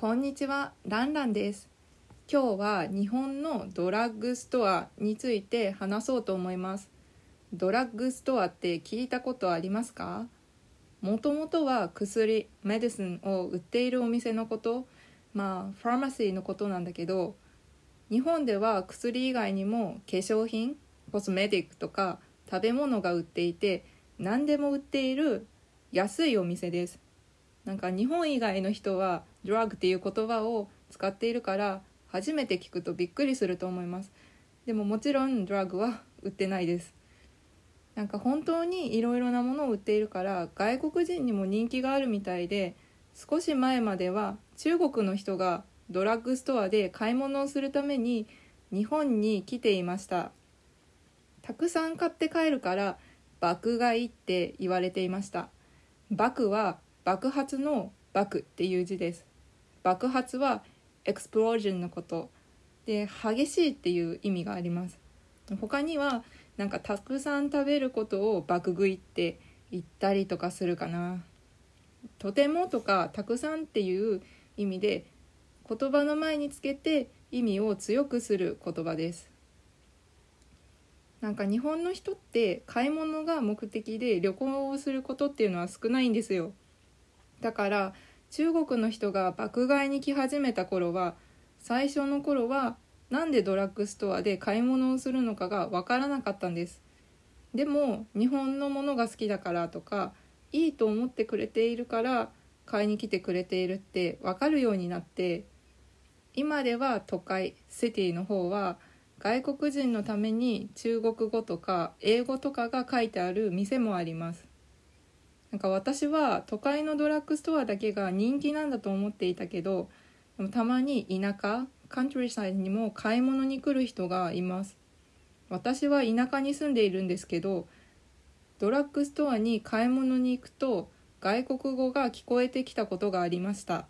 こんにちは、ランランです。今日は日本のドラッグストアについて話そうと思います。ドラッグストアって聞いたことありますか？もともとは薬、メディスンを売っているお店のこと、まあ、ファーマシーのことなんだけど、日本では薬以外にも化粧品、コスメティックとか食べ物が売っていて、何でも売っている安いお店です。なんか日本以外の人はドラッグっていう言葉を使っているから初めて聞くとびっくりすると思います。でももちろんドラッグは売ってないです。なんか本当にいろいろなものを売っているから外国人にも人気があるみたいで少し前までは中国の人がドラッグストアで買い物をするために日本に来ていました。たくさん買って帰るから爆買いって言われていました。爆は爆発の爆っていう字です。爆発はエクスプロージョンのこと。で激しいっていう意味があります。他にはなんかたくさん食べることを爆食いって言ったりとかするかな。とてもとかたくさんっていう意味で言葉の前につけて意味を強くする言葉です。なんか日本の人って買い物が目的で旅行をすることっていうのは少ないんですよ。だから中国の人が爆買いに来始めた頃は最初の頃はなんでドラッグストアで買い物をするのかが分からなかったんです。でも日本のものが好きだからとかいいと思ってくれているから買いに来てくれているって分かるようになって今では都会シティの方は外国人のために中国語とか英語とかが書いてある店もあります。なんか私は都会のドラッグストアだけが人気なんだと思っていたけどでもたまに田舎カントリーサイドにも買い物に来る人がいます。私は田舎に住んでいるんですけどドラッグストアに買い物に行くと外国語が聞こえてきたことがありました。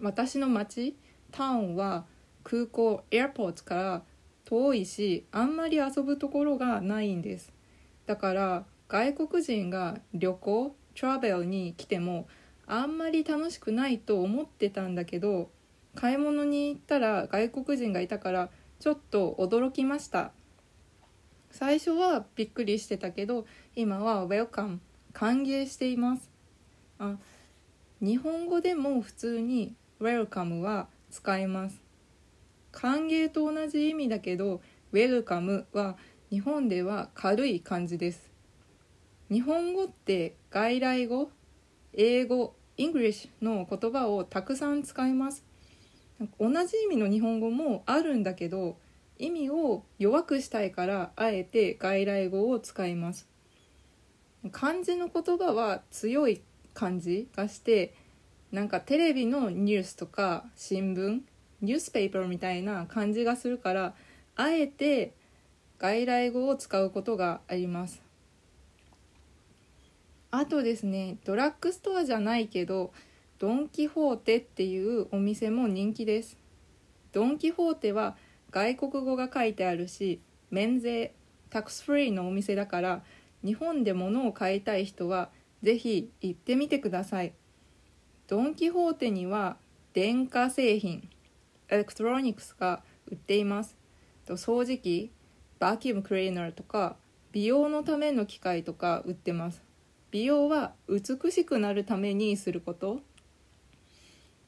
私の町タウンは空港エアポートから遠いしあんまり遊ぶところがないんです。だから外国人が旅行トラベルに来てもあんまり楽しくないと思ってたんだけど買い物に行ったら外国人がいたからちょっと驚きました。最初はびっくりしてたけど今はウェルカム歓迎しています。あ日本語でも普通にウェルカムは使えます。歓迎と同じ意味だけどウェルカムは日本では軽い感じです。日本語って外来語英語 English の言葉をたくさん使います。同じ意味の日本語もあるんだけど意味を弱くしたいからあえて外来語を使います。漢字の言葉は強い感じがしてなんかテレビのニュースとか新聞ニュースペーパーみたいな感じがするからあえて外来語を使うことがあります。あとですねドラッグストアじゃないけどドン・キホーテっていうお店も人気です。ドン・キホーテは外国語が書いてあるし免税 tax free のお店だから日本で物を買いたい人はぜひ行ってみてください。ドン・キホーテには電化製品 electronics が売っています。掃除機 vacuum cleaner とか美容のための機械とか売ってます。美容は美しくなるためにすること。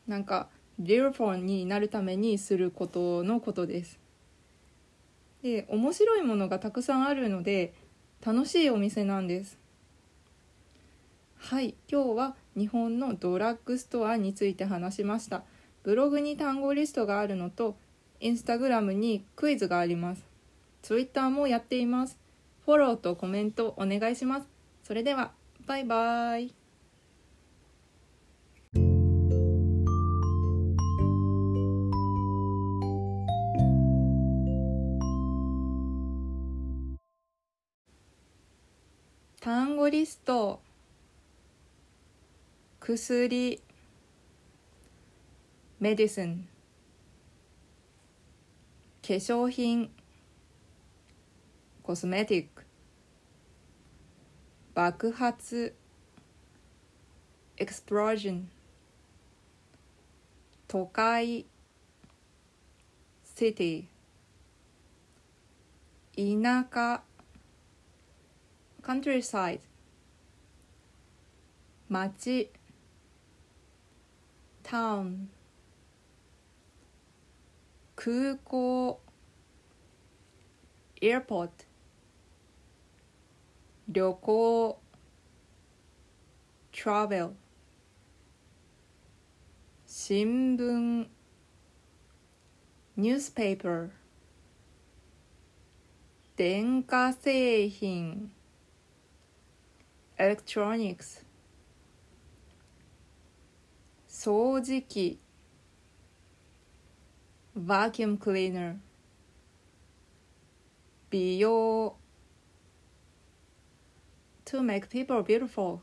なんかビューフォンになるためにすることのことです。で面白いものがたくさんあるので楽しいお店なんです。はい今日は日本のドラッグストアについて話しました。ブログに単語リストがあるのとインスタグラムにクイズがあります。ツイッターもやっています。フォローとコメントお願いします。それでは。バイバイ。単語リスト薬メディスン。化粧品。コスメティック。爆発エクスプロージョン都会 city 田舎 countryside 町 town 空港 airport 旅行 travel 新聞 newspaper 電化製品 electronics 掃除機 vacuum cleaner 美容 to make people beautiful